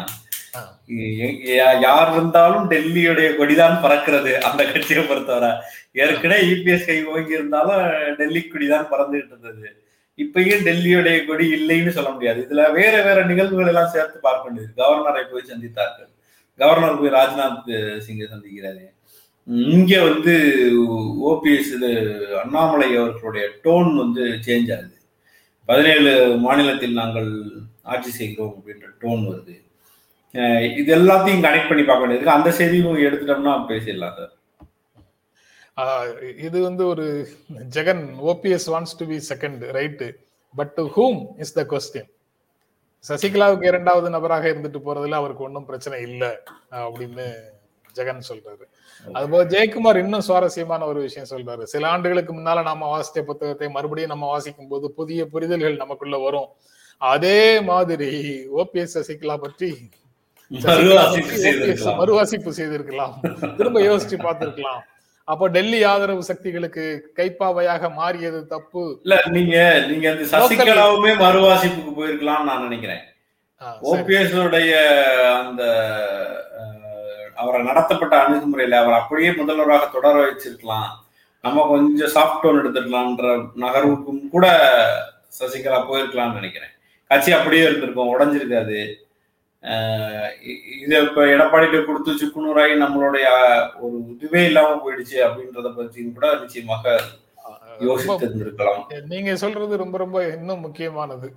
Speaker 2: யார் இருந்தாலும் டெல்லியுடைய கொடிதான் பறக்கிறது அந்த கட்சியை பொறுத்தவரை. ஏற்கனவே இபிஎஸ் கை ஓங்கி இருந்தாலும் டெல்லி கொடிதான் பறந்துகிட்டு இருந்தது. இப்பயும் டெல்லியுடைய கொடி இல்லைன்னு சொல்ல முடியாது. இதுல வேற வேற நிகழ்வுகள் எல்லாம் சேர்த்து பார்க்க வேண்டியது. கவர்னரை போய் சந்தித்தார்கள். கவர்னர் போய் ராஜ்நாத் சிங்கை சந்திக்கிறாரு. இங்க வந்து ஓபிஎஸ் இது அண்ணாமலை அவர்களுடைய டோன் வந்து சேஞ்ச் ஆகுது. பதினேழு மாநிலத்தில் நாங்கள் ஆட்சி செய்கிறோம் அப்படின்ற டோன் வருது. இது எல்லாத்தையும் கனெக்ட் பண்ணி பார்க்க வேண்டியது அந்த செய்தியும் எடுத்துட்டோம்னா பேசிடலாம் சார்
Speaker 1: இது வந்து ஒரு Jagan OPS wants to be second right but to whom is the question சசிகலாவுக்கு இரண்டாவது நபராக இருந்துட்டு போறதுல அவருக்கு ஒன்றும் பிரச்சனை இல்லை அப்படின்னு ஜெகன் சொல்றாரு. அதுபோல ஜெயக்குமார் இன்னும் சுவாரஸ்யமான ஒரு விஷயம் சொல்றாரு. சில ஆண்டுகளுக்கு முன்னால நாம வாசித்த புத்தகத்தை மறுபடியும் நம்ம வாசிக்கும் போது புதிய புரிதல்கள் நமக்குள்ள வரும். அதே மாதிரி ஓபிஎஸ் சசிகலா பற்றி <laughs>
Speaker 2: மறுவாசிப்பு செய்திருக்கலாம்.
Speaker 1: திரும்ப யோசிச்சு பார்த்திருக்கலாம். அப்போ டெல்லி ஆதரவு சக்திகளுக்கு கைப்பாவையாக மாறியது தப்பு.
Speaker 2: இல்ல நீங்க நீங்க அந்த சசிகலாவுமே மறுவாசிப்புக்கு போயிருக்கலாம்னு நான் நினைக்கிறேன். ஓபிஎஸ் உடைய அந்த அவரை நடத்தப்பட்ட அணுகுமுறையில அவர் அப்படியே முதல்வராக தொடர வச்சிருக்கலாம். நம்ம கொஞ்சம் சாஃப்ட் டோன் எடுத்துக்கலாம்ன்ற நகர்வுக்கும் கூட சசிகலா போயிருக்கலாம்னு நினைக்கிறேன். கட்சி அப்படியே இருந்திருக்கும் உடஞ்சிருக்காது. இதை இப்ப எடப்பாடிட்ட கொடுத்து சுக்குநூறாகி நம்மளுடைய ஒரு இதுவே இல்லாம போயிடுச்சு அப்படின்றத பற்றியும் கூட நிச்சயமாக
Speaker 1: நீங்க சொல்றது ரொம்ப ரொம்ப இன்னும் முக்கியமானது.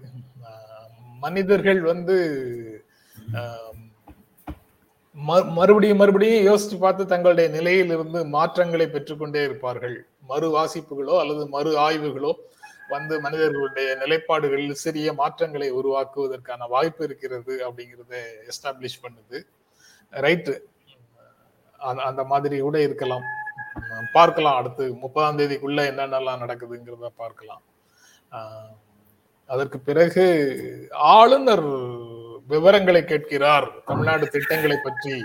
Speaker 1: மனிதர்கள் வந்து மறுபடியும் மறுபடியும் யோசிச்சு பார்த்து தங்களுடைய நிலையில் இருந்து மாற்றங்களை பெற்றுக்கொண்டே இருப்பார்கள். மறு வாசிப்புகளோ அல்லது மறு ஆய்வுகளோ வந்து மனிதர்களுடைய நிலைப்பாடுகளில் சிறிய மாற்றங்களை உருவாக்குவதற்கான வாய்ப்பு இருக்கிறது அப்படிங்கிறத எஸ்டாப்ளிஷ் பண்ணுது. ரைட்டு அந்த மாதிரி கூட இருக்கலாம். பார்க்கலாம். அடுத்து முப்பதாம் தேதிக்குள்ள என்னென்னலாம் நடக்குதுங்கிறத பார்க்கலாம். அதற்கு பிறகு ஆளுநர் விவரங்களை கேட்கிறார். தமிழ்நாடு திட்டங்களை பற்றி.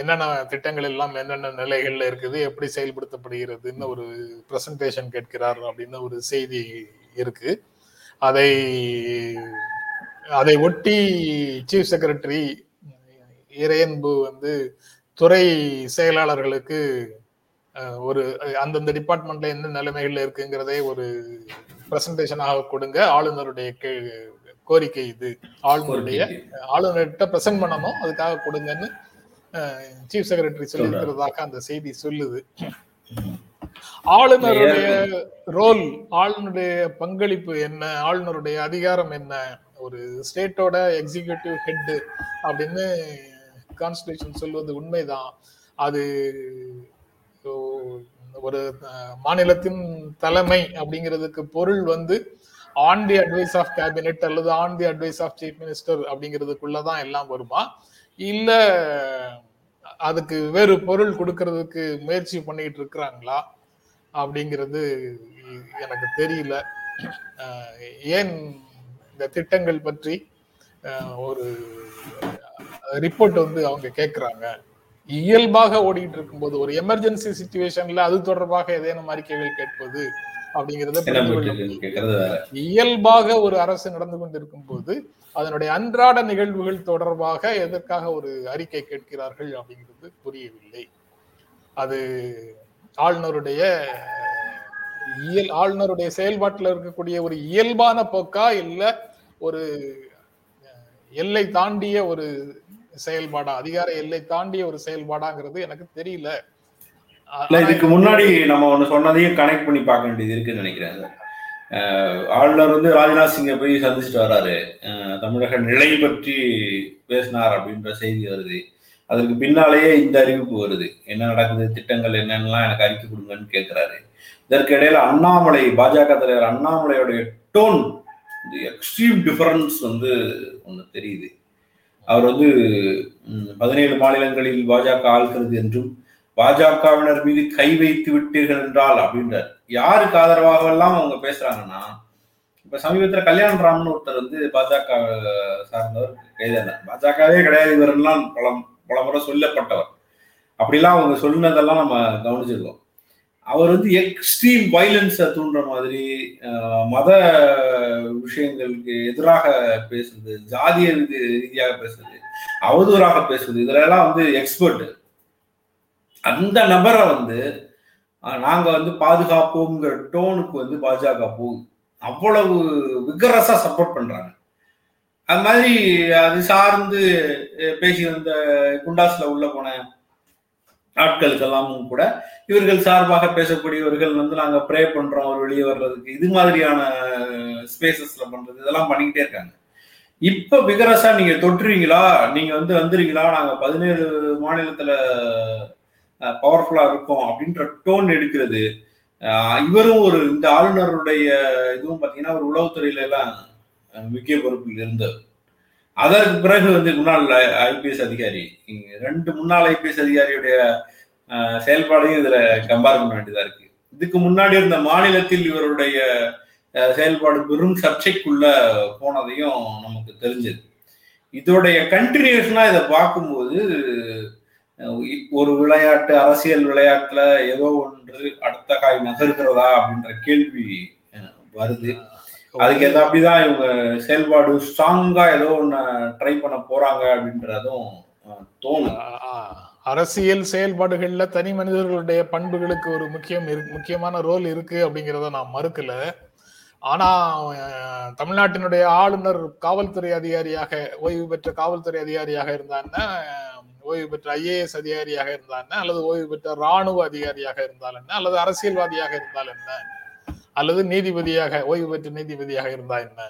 Speaker 1: என்னென்ன திட்டங்கள் எல்லாம் என்னென்ன நிலைகள்ல இருக்குது எப்படி செயல்படுத்தப்படுகிறதுன்னு ஒரு பிரசன்டேஷன் கேட்கிறார் அப்படின்னு ஒரு செய்தி இருக்கு. அதை அதை ஒட்டி சீஃப் செக்ரட்டரி இறையன்பு வந்து துறை செயலாளர்களுக்கு ஒரு அந்தந்த டிபார்ட்மெண்ட்ல என்ன நிலைமைகள்ல இருக்குங்கிறதே ஒரு பிரசன்டேஷனாக கொடுங்க. ஆளுநருடைய கோரிக்கை இது. ஆளுநருடைய ஆளுநர்கிட்ட பிரசன்ட் பண்ணணும். அதுக்காக கொடுங்கன்னு சீஃப் செக்ரட்டரி சொல்லியிருக்கிறதாக அந்த செய்தி சொல்லுது. ஆளுநருடைய ரோல் ஆளுநருடைய பங்களிப்பு என்ன ஆளுநருடைய அதிகாரம் என்ன ஒரு ஸ்டேட்டோட எக்ஸிகியூட்டிவ் ஹெட் அப்படின்னு கான்ஸ்டியூஷன் சொல்வது உண்மைதான். அது ஒரு மாநிலத்தின் தலைமை அப்படிங்கிறதுக்கு பொருள் வந்து on the advice of cabinet அல்லது on the advice of chief minister அப்படிங்கிறதுக்குள்ளதான் எல்லாம் வருமா? இல்ல அதுக்கு வேறு பொருள் கொடுக்கறதுக்கு முயற்சி பண்ணிட்டு இருக்கிறாங்களா? அப்படிங்கிறது எனக்கு தெரியல. ஏன் இந்த திட்டங்கள் பற்றி ஒரு ரிப்போர்ட் வந்து அவங்க கேட்குறாங்க இயல்பாக ஓடிட்டு இருக்கும்போது ஒரு எமர்ஜென்சி சுச்சுவேஷன்ல அது தொடர்பாக ஏதேனும் அறிக்கைகள் கேட்பது அப்படிங்கறத இயல்பாக ஒரு அரசு நடந்து கொண்டிருக்கும் போது அதனுடைய அன்றாட நிகழ்வுகள் தொடர்பாக எதற்காக ஒரு அறிக்கை கேட்கிறார்கள் அப்படிங்கிறது புரியவில்லை. அது ஆளுநருடைய இயல் ஆளுநருடைய செயல்பாட்டில் இருக்கக்கூடிய ஒரு இயல்பான போக்கா இல்ல ஒரு எல்லை தாண்டிய ஒரு செயல்பாடா அதிகார எல்லை தாண்டிய ஒரு செயல்பாடாங்கிறது எனக்கு தெரியல.
Speaker 2: இதுக்கு முன்னாடி நம்ம ஒண்ணு சொன்னதையும் கனெக்ட் பண்ணி பார்க்க வேண்டியது இருக்குன்னு நினைக்கிறேன் ஆளுநர் வந்து ராஜ்நாத் சிங்கை போய் சந்திச்சுட்டு வர்றாரு தமிழக நிலை பற்றி பேசினார் அப்படின்ற செய்தி வருது. அதற்கு பின்னாலேயே இந்த அறிவிப்பு வருது. என்ன நடக்குது திட்டங்கள் என்னென்னலாம் எனக்கு அறிக்கை கொடுங்கன்னு கேட்கிறாரு இதற்கு இடையில அண்ணாமலை பாஜக தலைவர் அண்ணாமலையோடைய டோன் எக்ஸ்ட்ரீம் டிஃபரன்ஸ் வந்து ஒன்று தெரியுது. அவர் வந்து பதினேழு மாநிலங்களில் பாஜக ஆள்கிறது என்றும் பாஜகவினர் மீது கை வைத்து விட்டீர்கள் என்றால் அப்படின்றார். யாருக்கு ஆதரவாக எல்லாம் அவங்க பேசுறாங்கன்னா இப்ப சமீபத்துல கல்யாணராமன் ஒருத்தர் வந்து பாஜக சார்ந்தவர் கைதானார் பாஜகவே கிடையாது இவரெல்லாம் பல பல முறை சொல்லப்பட்டவர். அப்படிலாம் அவங்க சொன்னதெல்லாம் நம்ம கவனிச்சிருக்கோம். அவர் வந்து எக்ஸ்ட்ரீம் வைலன்ஸை தூண்டுற மாதிரி மத விஷயங்களுக்கு எதிராக பேசுறது ஜாதிய ரீதியாக பேசுறது அவதூறாக பேசுறது இதுல எல்லாம் வந்து எக்ஸ்பர்ட் அந்த நபரை வந்து நாங்கள் நாங்க வந்து பாதுகாப்போங்கிற டோனுக்கு வந்து பாஜக போகுது. அவ்வளவு விகரஸா சப்போர்ட் பண்றாங்க. அது மாதிரி அது சார்ந்து பேசி வந்த குண்டாஸ்ல உள்ள போன ஆட்களுக்கெல்லாமும் கூட. இவர்கள் சார்பாக பேசக்கூடியவர்கள் வந்து நாங்க ப்ரே பண்றோம் அவர் வெளியே வர்றதுக்கு. இது மாதிரியான ஸ்பேசஸ்ல பண்றது இதெல்லாம் பண்ணிக்கிட்டே இருக்காங்க. இப்ப விகரசா நீங்க தொட்டுறீங்களா? நீங்க வந்து வந்துறீங்களா? நாங்க பதினேழு மாநிலத்துல பவர்ஃபுல்லா இருக்கோம் அப்படின்ற டோன் எடுக்கிறது. இவரும் ஒரு இந்த ஆளுநருடைய இதுவும் பாத்தீங்கன்னா ஒரு உளவுத்துறையில எல்லாம் முக்கிய பொறுப்பில் இருந்தது அதற்கு பிறகு வந்து முன்னாள் ஐபிஎஸ் அதிகாரி ரெண்டு முன்னாள் ஐபிஎஸ் அதிகாரியுடைய செயல்பாடையும் இதுல கம்பேர் பண்ண வேண்டியதா இருக்கு. இதுக்கு முன்னாடி இருந்த மாநிலத்தில் இவருடைய அஹ், செயல்பாடு பெரும் சர்ச்சைக்குள்ள போனதையும் நமக்கு தெரிஞ்சது. இதோடைய கண்டினியூஷனா இதை பார்க்கும்போது ஒரு விளையாட்டு அரசியல் விளையாட்டுல ஏதோ ஒன்று அடுத்த காய் நகர்கிறதா அப்படின்ற கேள்வி வருது. அதுக்கு ஏதோ அப்படிதான் இவங்க செயல்பாடு ஸ்ட்ராங்கா ஏதோ ஒண்ணு ட்ரை பண்ண போறாங்க அப்படின்றதும் தோணும்.
Speaker 1: அரசியல் செயல்பாடுகள்ல தனி மனிதர்களுடைய பண்புகளுக்கு ஒரு முக்கியம் முக்கியமான ரோல் இருக்கு அப்படிங்கிறத நான் மறுக்கல. ஆனா தமிழ்நாட்டினுடைய ஆளுநர் காவல்துறை அதிகாரியாக ஓய்வு பெற்ற காவல்துறை அதிகாரியாக இருந்தான்னா ஓய்வு பெற்ற ஐஏஎஸ் அதிகாரியாக இருந்தான்னா அல்லது ஓய்வு பெற்ற ராணுவ அதிகாரியாக இருந்தால் என்ன அல்லது அரசியல்வாதியாக இருந்தால் என்ன? அல்லது நீதிபதியாக ஓய்வு பெற்ற நீதிபதியாக இருந்தா என்ன?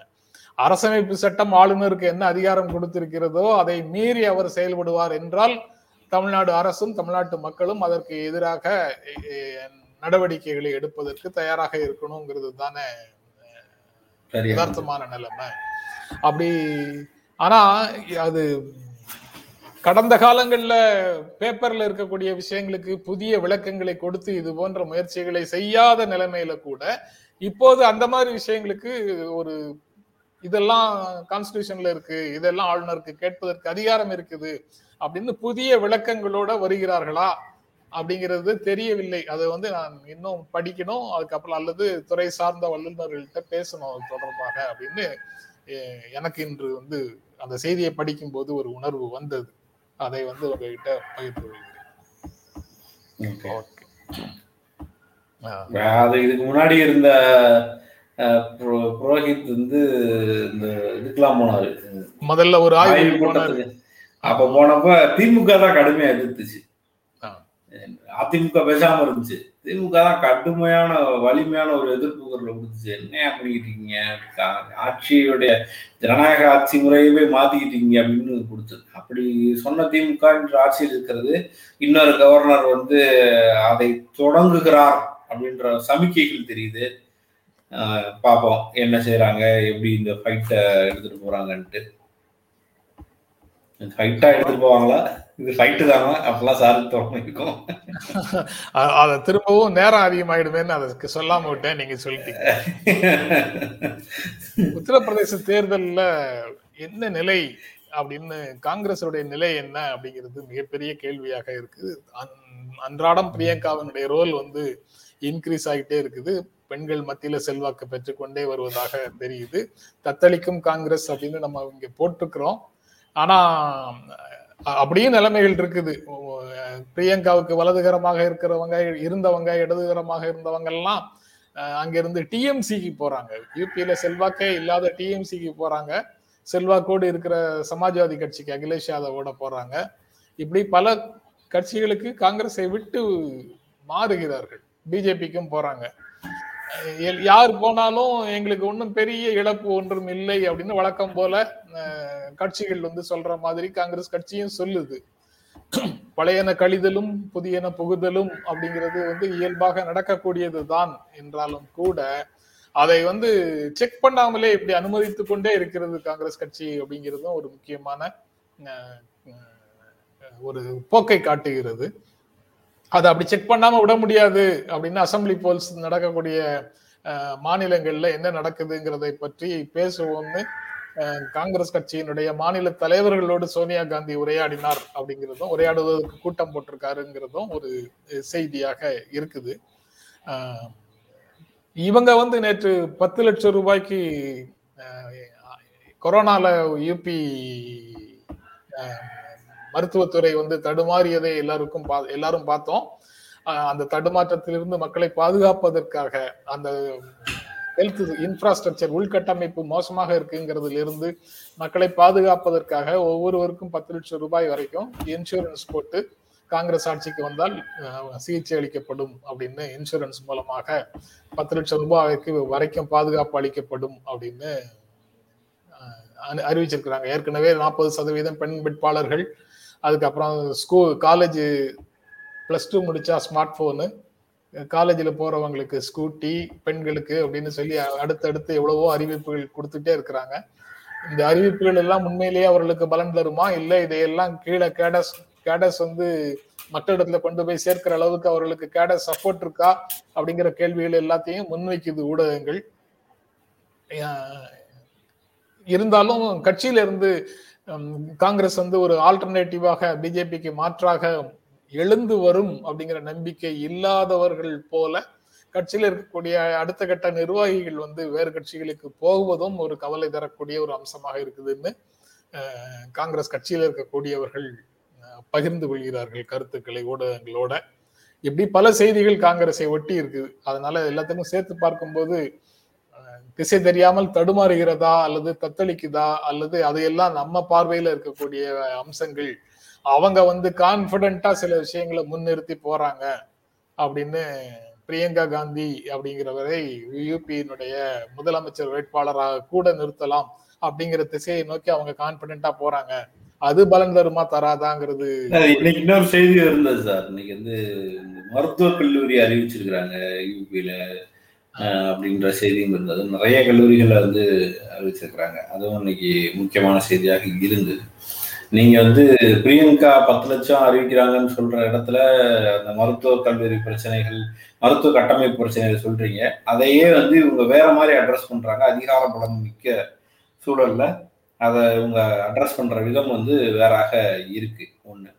Speaker 1: அரசமைப்பு சட்டம் ஆளுநருக்கு என்ன அதிகாரம் கொடுத்திருக்கிறதோ அதை மீறி அவர் செயல்படுவார் என்றால் தமிழ்நாடு அரசும் தமிழ்நாட்டு மக்களும் அதற்கு எதிராக நடவடிக்கைகளை எடுப்பதற்கு தயாராக இருக்கணுங்கிறது தானே யதார்த்தமான நிலைமை. அப்படி ஆனா அது கடந்த காலங்களில் பேப்பர்ல இருக்கக்கூடிய விஷயங்களுக்கு புதிய விளக்கங்களை கொடுத்து இது போன்ற முயற்சிகளை செய்யாத நிலைமையில கூட இப்போது அந்த மாதிரி விஷயங்களுக்கு ஒரு இதெல்லாம் கான்ஸ்டியூஷன்ல இருக்கு இதெல்லாம் ஆளுநருக்கு கேட்பதற்கு அதிகாரம் இருக்குது அப்படின்னு புதிய விளக்கங்களோட வருகிறார்களா அப்படிங்கிறது தெரியவில்லை. அதை வந்து நான் இன்னும் படிக்கணும். அதுக்கப்புறம் அல்லது துறை சார்ந்த வல்லுநர்கள்ட்ட பேசணும் அது தொடர்பாக அப்படின்னு எனக்கு இன்று வந்து அந்த செய்தியை படிக்கும்போது ஒரு உணர்வு வந்தது. அதை வந்து உங்ககிட்ட பகிர்ந்து கொள்கிறேன்.
Speaker 2: அது இதுக்கு முன்னாடி இருந்த புரோஹித் வந்து இந்த இதுக்கெல்லாம் போனாரு.
Speaker 1: முதல்ல ஒரு ஆய்வு
Speaker 2: கூட்டத்துக்கு. அப்ப போனப்ப திமுக தான் கடுமையா எதிர்த்துச்சு.
Speaker 1: ஆ.
Speaker 2: அதிமுக பேசாம இருந்துச்சு. திமுக தான் கடுமையான வலிமையான ஒரு எதிர்ப்பு குரலை கொடுத்துச்சு. என்ன பண்ணிக்கிட்டு இருக்கீங்க? ஆட்சியுடைய ஜனநாயக ஆட்சி முறையவே மாத்திக்கிட்டீங்க அப்படின்னு கொடுத்தது அப்படி சொன்ன திமுக இன்று ஆட்சியில் இருக்கிறது. இன்னொரு கவர்னர் வந்து அதை தொடங்குகிறார் அப்படின்ற சமிக்கைகள் தெரியுது. ஆஹ் பார்ப்போம் என்ன செய்யறாங்க எப்படி இந்த ஃபைட்டை எடுத்துட்டு போறாங்கன்ட்டு. ஃபைட்டா எடுத்துட்டு போவாங்களா? இது ஃபைட்டு தானா அப்பெல்லாம் சார் இருக்கும்.
Speaker 1: அதை திரும்பவும் நேரம் அதிகமாயிடுமேன்னு அதுக்கு சொல்லாம விட்டேன் நீங்க சொல்லிட்டீங்க. உத்தரப்பிரதேச தேர்தல்ல என்ன நிலை அப்படின்னு காங்கிரஸுடைய நிலை என்ன அப்படிங்கிறது மிகப்பெரிய கேள்வியாக இருக்கு அன்றாடம் பிரியங்காவினுடைய ரோல் வந்து இன்க்ரீஸ் ஆகிட்டே இருக்குது. பெண்கள் மத்தியில செல்வாக்கு பெற்றுக்கொண்டே வருவதாக தெரியுது. தத்தளிக்கும் காங்கிரஸ் அப்படின்னு நம்ம இங்க போட்டிருக்கிறோம். ஆனா அப்படியும் நிலைமைகள் இருக்குது. பிரியங்காவுக்கு வலதுகரமாக இருக்கிறவங்க இருந்தவங்க இடதுகரமாக இருந்தவங்க எல்லாம் அங்கிருந்து டிஎம்சிக்கு போறாங்க. யூபியில செல்வாக்கே இல்லாத டிஎம்சிக்கு போறாங்க. செல்வாக்கோடு இருக்கிற சமாஜ்வாதி கட்சிக்கு அகிலேஷ் யாதவோட போறாங்க. இப்படி பல கட்சிகளுக்கு காங்கிரஸை விட்டு மாறுகிறார்கள். பிஜேபிக்கும் போறாங்க. எல்- யார் போனாலும் எங்களுக்கு ஒன்றும் பெரிய இழப்பு ஒன்றும் இல்லை அப்படின்னு வழக்கம் போல கட்சிகள் வந்து சொல்ற மாதிரி காங்கிரஸ் கட்சியும் சொல்லுது. பழையன கழிதலும் புதியன புகுதலும் அப்படிங்கிறது வந்து இயல்பாக நடக்கக்கூடியது தான் என்றாலும் கூட அதை வந்து செக் பண்ணாமலே இப்படி அனுமதித்து கொண்டே இருக்கிறது காங்கிரஸ் கட்சி அப்படிங்கிறதும் ஒரு முக்கியமான ஒரு போக்கை காட்டுகிறது. அதை அப்படி செக் பண்ணாம விட முடியாது அப்படின்னு அசம்பிளி போல்ஸ் நடக்கக்கூடிய மாநிலங்கள்ல என்ன நடக்குதுங்கிறதை பற்றி பேசுவோம்னு காங்கிரஸ் கட்சியினுடைய மாநில தலைவர்களோடு சோனியா காந்தி உரையாடினார் அப்படிங்கிறதும் உரையாடுவதற்கு கூட்டம் போட்டிருக்காருங்கிறதும் ஒரு செய்தியாக இருக்குது. இவங்க வந்து நேற்று பத்து லட்சம் ரூபாய்க்கு கொரோனால யூபி மருத்துவத்துறை வந்து தடுமாறியதை எல்லாருக்கும் பா- எல்லாரும் பார்த்தோம். அந்த தடுமாற்றத்திலிருந்து மக்களை பாதுகாப்பதற்காக அந்த ஹெல்த் இன்ஃப்ராஸ்ட்ரக்சர் உள்கட்டமைப்பு மோசமாக இருக்குங்கிறதுல இருந்து மக்களை பாதுகாப்பதற்காக ஒவ்வொருவருக்கும் பத்து லட்சம் ரூபாய் வரைக்கும் இன்சூரன்ஸ் போட்டு காங்கிரஸ் ஆட்சிக்கு வந்தால் சிகிச்சை அளிக்கப்படும் அப்படின்னு இன்சூரன்ஸ் மூலமாக பத்து லட்சம் ரூபாய்க்கு வரைக்கும் பாதுகாப்பு அளிக்கப்படும் அப்படின்னு அறிவிச்சிருக்கிறாங்க. ஏற்கனவே நாற்பது சதவீதம் பெண் வேட்பாளர்கள் அதுக்கப்புறம் ஸ்கூல் காலேஜ் ப்ளஸ் டூ முடிச்சா ஸ்மார்ட் ஃபோனு காலேஜில் போறவங்களுக்கு ஸ்கூட்டி பெண்களுக்கு அப்படின்னு சொல்லி அடுத்தடுத்து எவ்வளவோ அறிவிப்புகள் கொடுத்துட்டே இருக்கிறாங்க. இந்த அறிவிப்புகள் எல்லாம் உண்மையிலேயே அவர்களுக்கு பலன் தருமா? இல்லை இதையெல்லாம் கீழே கேடஸ் கேடஸ் வந்து மற்ற இடத்துல கொண்டு போய் சேர்க்கிற அளவுக்கு அவர்களுக்கு கேடஸ் சப்போர்ட் இருக்கா? அப்படிங்கிற கேள்விகள் எல்லாத்தையும் முன்வைக்குது ஊடகங்கள். இருந்தாலும் கட்சியில இருந்து காங்கிரஸ் வந்து ஒரு ஆல்டர்னேட்டிவாக பிஜேபிக்கு மாற்றாக எழுந்து வரும் அப்படிங்கிற நம்பிக்கை இல்லாதவர்கள் போல கட்சியில் இருக்கக்கூடிய அடுத்த கட்ட நிர்வாகிகள் வந்து வேறு கட்சிகளுக்கு போகுவதும் ஒரு கவலை தரக்கூடிய ஒரு அம்சமாக இருக்குதுன்னு காங்கிரஸ் கட்சியில் இருக்கக்கூடியவர்கள் பகிர்ந்து கொள்கிறார்கள் கருத்துக்களை ஊடகங்களோட. இப்படி பல செய்திகள் காங்கிரஸை ஒட்டி இருக்குது. அதனால எல்லாத்துக்கும் சேர்த்து பார்க்கும்போது திசை தெரியாமல் தடுமாறுகிறதா அல்லது தத்தளிக்குதா அல்லது அதையெல்லாம் நம்ம பார்வையில இருக்கக்கூடிய அம்சங்கள் அவங்க வந்து கான்பிடண்டா சில விஷயங்களை முன்னிறுத்தி போறாங்க அப்படின்னு பிரியங்கா காந்தி அப்படிங்கிறவரை யூபியினுடைய முதலமைச்சர் வேட்பாளராக கூட நிறுத்தலாம் அப்படிங்கிற திசையை நோக்கி அவங்க கான்பிடண்டா போறாங்க. அது பலன் தருமா தராதாங்கிறது
Speaker 2: இன்னைக்கு இன்னொரு செய்தி இருந்தது சார். இன்னைக்கு வந்து மருத்துவ மருத்துவக் கல்லூரி அறிவிச்சிருக்கிறாங்க யூபியில அப்படின்ற செய்தியும் இருந்தது. நிறைய கல்லூரிகளை வந்து அறிவிச்சிருக்கிறாங்க. அதுவும் இன்னைக்கு முக்கியமான செய்தியாக இருந்தது நீங்க வந்து பிரியங்கா பத்து லட்சம் அறிவிக்கிறாங்கன்னு சொல்ற இடத்துல அந்த மருத்துவ கல்லூரி பிரச்சனைகள் மருத்துவ கட்டமைப்பு பிரச்சனைகள் சொல்றீங்க. அதையே வந்து இவங்க வேற மாதிரி அட்ரஸ் பண்றாங்க. அதிகார பலம் மிக்க சூழல்ல அதை இவங்க அட்ரஸ் பண்ற விதம் வந்து வேறாக இருக்கு ஒன்று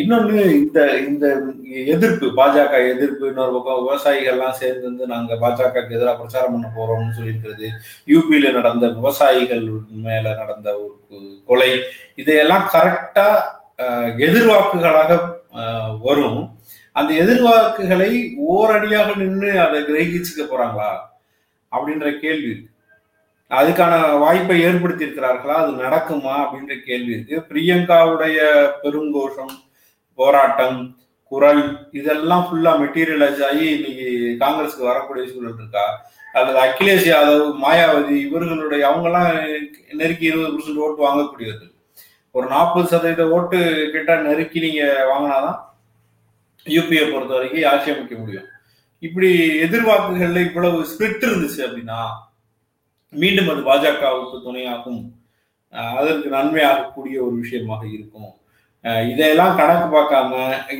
Speaker 2: இன்னொன்று இந்த இந்த எதிர்ப்பு பாஜக எதிர்ப்பு இன்னொரு பக்கம் விவசாயிகள்லாம் சேர்ந்து வந்து நாங்கள் பாஜகவுக்கு எதிராக பிரச்சாரம் பண்ண போறோம்னு சொல்லியிருக்கிறது. யூபியில நடந்த விவசாயிகள் மேல நடந்த ஒரு கொலை இதையெல்லாம் கரெக்டா எதிர்வாக்குகளாக வரும். அந்த எதிர்வாக்குகளை ஓரடியாக நின்று அதை கிரகிச்சுக்க போறாங்களா? அப்படின்ற கேள்வி இருக்கு. அதுக்கான வாய்ப்பை ஏற்படுத்தி இருக்கிறார்களா அது நடக்குமா? அப்படின்ற கேள்வி இருக்கு. பிரியங்காவுடைய பெருங்கோஷம் போராட்டம் குரல் இதெல்லாம் ஃபுல்லா மெட்டீரியலைஸ் ஆகி இன்னைக்கு காங்கிரஸுக்கு வரக்கூடிய சூழல் இருக்கா? அல்லது அகிலேஷ் யாதவ் மாயாவதி இவர்களுடைய அவங்கெல்லாம் நெருக்கி இருபது பர்சன்ட் ஓட்டு வாங்கக்கூடியவர்கள். ஒரு நாற்பது சதவீத ஓட்டு கிட்ட நெருக்கி நீங்க வாங்கினாதான் யூபியை பொறுத்த வரைக்கும் ஆட்சி அமைக்க முடியும். இப்படி எதிர்வாக்குகள்ல இவ்வளவு ஸ்பிரிட் இருந்துச்சு அப்படின்னா மீண்டும் அது பாஜகவுக்கு துணையாகும். அதற்கு நன்மையாகக்கூடிய ஒரு விஷயமாக இருக்கும். இதையெல்லாம் கணக்கு பார்க்காம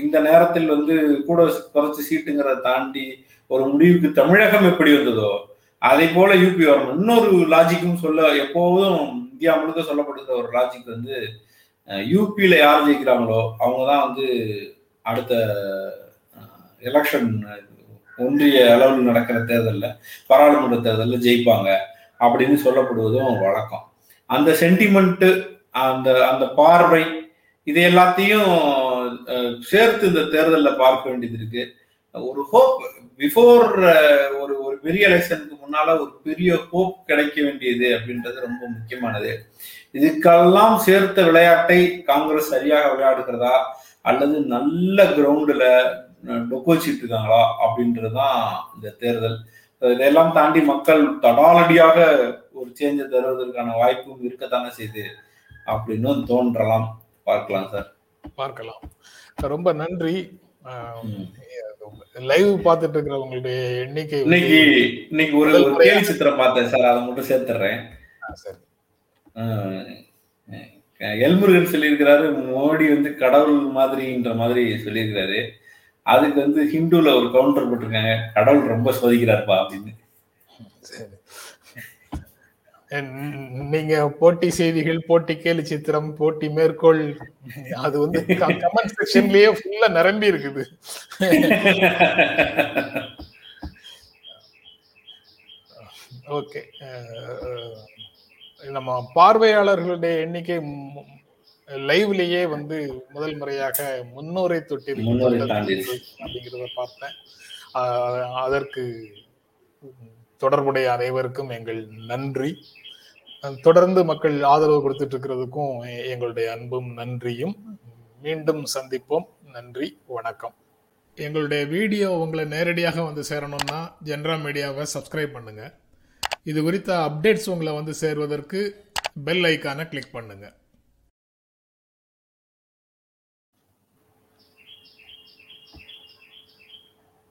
Speaker 2: இந்த நேரத்தில் வந்து கூட குறைச்சி சீட்டுங்கிறத தாண்டி ஒரு முடிவுக்கு தமிழகம் எப்படி வந்ததோ அதே போல யூபி வரணும். இன்னொரு லாஜிக்கும் சொல்ல எப்போதும் இந்தியா முழுக்க சொல்லப்படுகிற ஒரு லாஜிக் வந்து யூபியில யார் ஜெயிக்கிறாங்களோ அவங்க தான் வந்து அடுத்த எலெக்ஷன் ஒன்றிய அளவில் நடக்கிற தேர்தலில் பாராளுமன்ற தேர்தலில் ஜெயிப்பாங்க. அப்படின்னு சொல்லப்படுவதும் வழக்கம். அந்த சென்டிமெண்ட்டு அந்த அந்த பார்வை இது எல்லாத்தையும் சேர்த்து இந்த தேர்தலில் பார்க்க வேண்டியது இருக்கு. ஒரு ஹோப் பிஃபோர் ஒரு ஒரு பெரிய எலெக்ஷனுக்கு முன்னால ஒரு பெரிய ஹோப் கிடைக்க வேண்டியது அப்படின்றது ரொம்ப முக்கியமானது. இதுக்கெல்லாம் சேர்த்த விளையாட்டை காங்கிரஸ் சரியாக விளையாடுகிறதா? அல்லது நல்ல கிரவுண்டில் டொக்கோச்சிட்டு இருக்காங்களா? அப்படின்றது தான் இந்த தேர்தல். இதெல்லாம் தாண்டி மக்கள் தடாலடியாக ஒரு சேஞ்சை தருவதற்கான வாய்ப்பும் இருக்கத்தானே செய்யுது அப்படின்னு தோன்றலாம் பார்க்கலாம் சார்
Speaker 1: பார்க்கலாம் ரொம்ப நன்றி லைவ் பார்த்துட்டு இருக்கிறவங்களுடைய எண்ணிக்கை
Speaker 2: இன்னைக்கு இன்னைக்கு ஒரு கேலி சித்திரம் பார்த்தேன் சார் அதை மட்டும் சேர்த்துறேன்
Speaker 1: சரி
Speaker 2: எல்முருகன் சொல்லியிருக்கிறாரு மோடி வந்து கடவுள் மாதிரின்ற மாதிரி சொல்லியிருக்கிறாரு அதுக்கு வந்து ஹிந்துல ஒரு கவுண்டர் போட்டிருக்காங்க. கடவுள் ரொம்ப சோதிக்கிறாருப்பா அப்படின்னு.
Speaker 1: நீங்க போட்டி செய்திகள் போட்டி கேலி சித்திரம் போட்டி மேற்கோள் அது வந்து கமெண்ட் செக்ஷன்லயே ஃபுல்லா நிரம்பி இருக்குது. ஓகே நம்ம பார்வையாளர்களுடைய எண்ணிக்கை லைவ்லயே வந்து முதல் முறையாக முன்னூரை தொட்டி. அப்படிங்கிறத பார்த்தேன். அதற்கு தொடர்புடைய அனைவருக்கும் எங்கள் நன்றி. தொடர்ந்து மக்கள் ஆதரவு கொடுத்துட்டு இருக்கிறதுக்கும் எங்களுடைய அன்பும் நன்றியும். மீண்டும் சந்திப்போம். நன்றி வணக்கம். எங்களுடைய வீடியோ உங்களை நேரடியாக வந்து சேரணும்னா ஜென்ரா மீடியாவை சப்ஸ்கிரைப் பண்ணுங்க. இது குறித்த அப்டேட்ஸ் உங்களை வந்து சேர்வதற்கு பெல் ஐக்கானை கிளிக் பண்ணுங்க.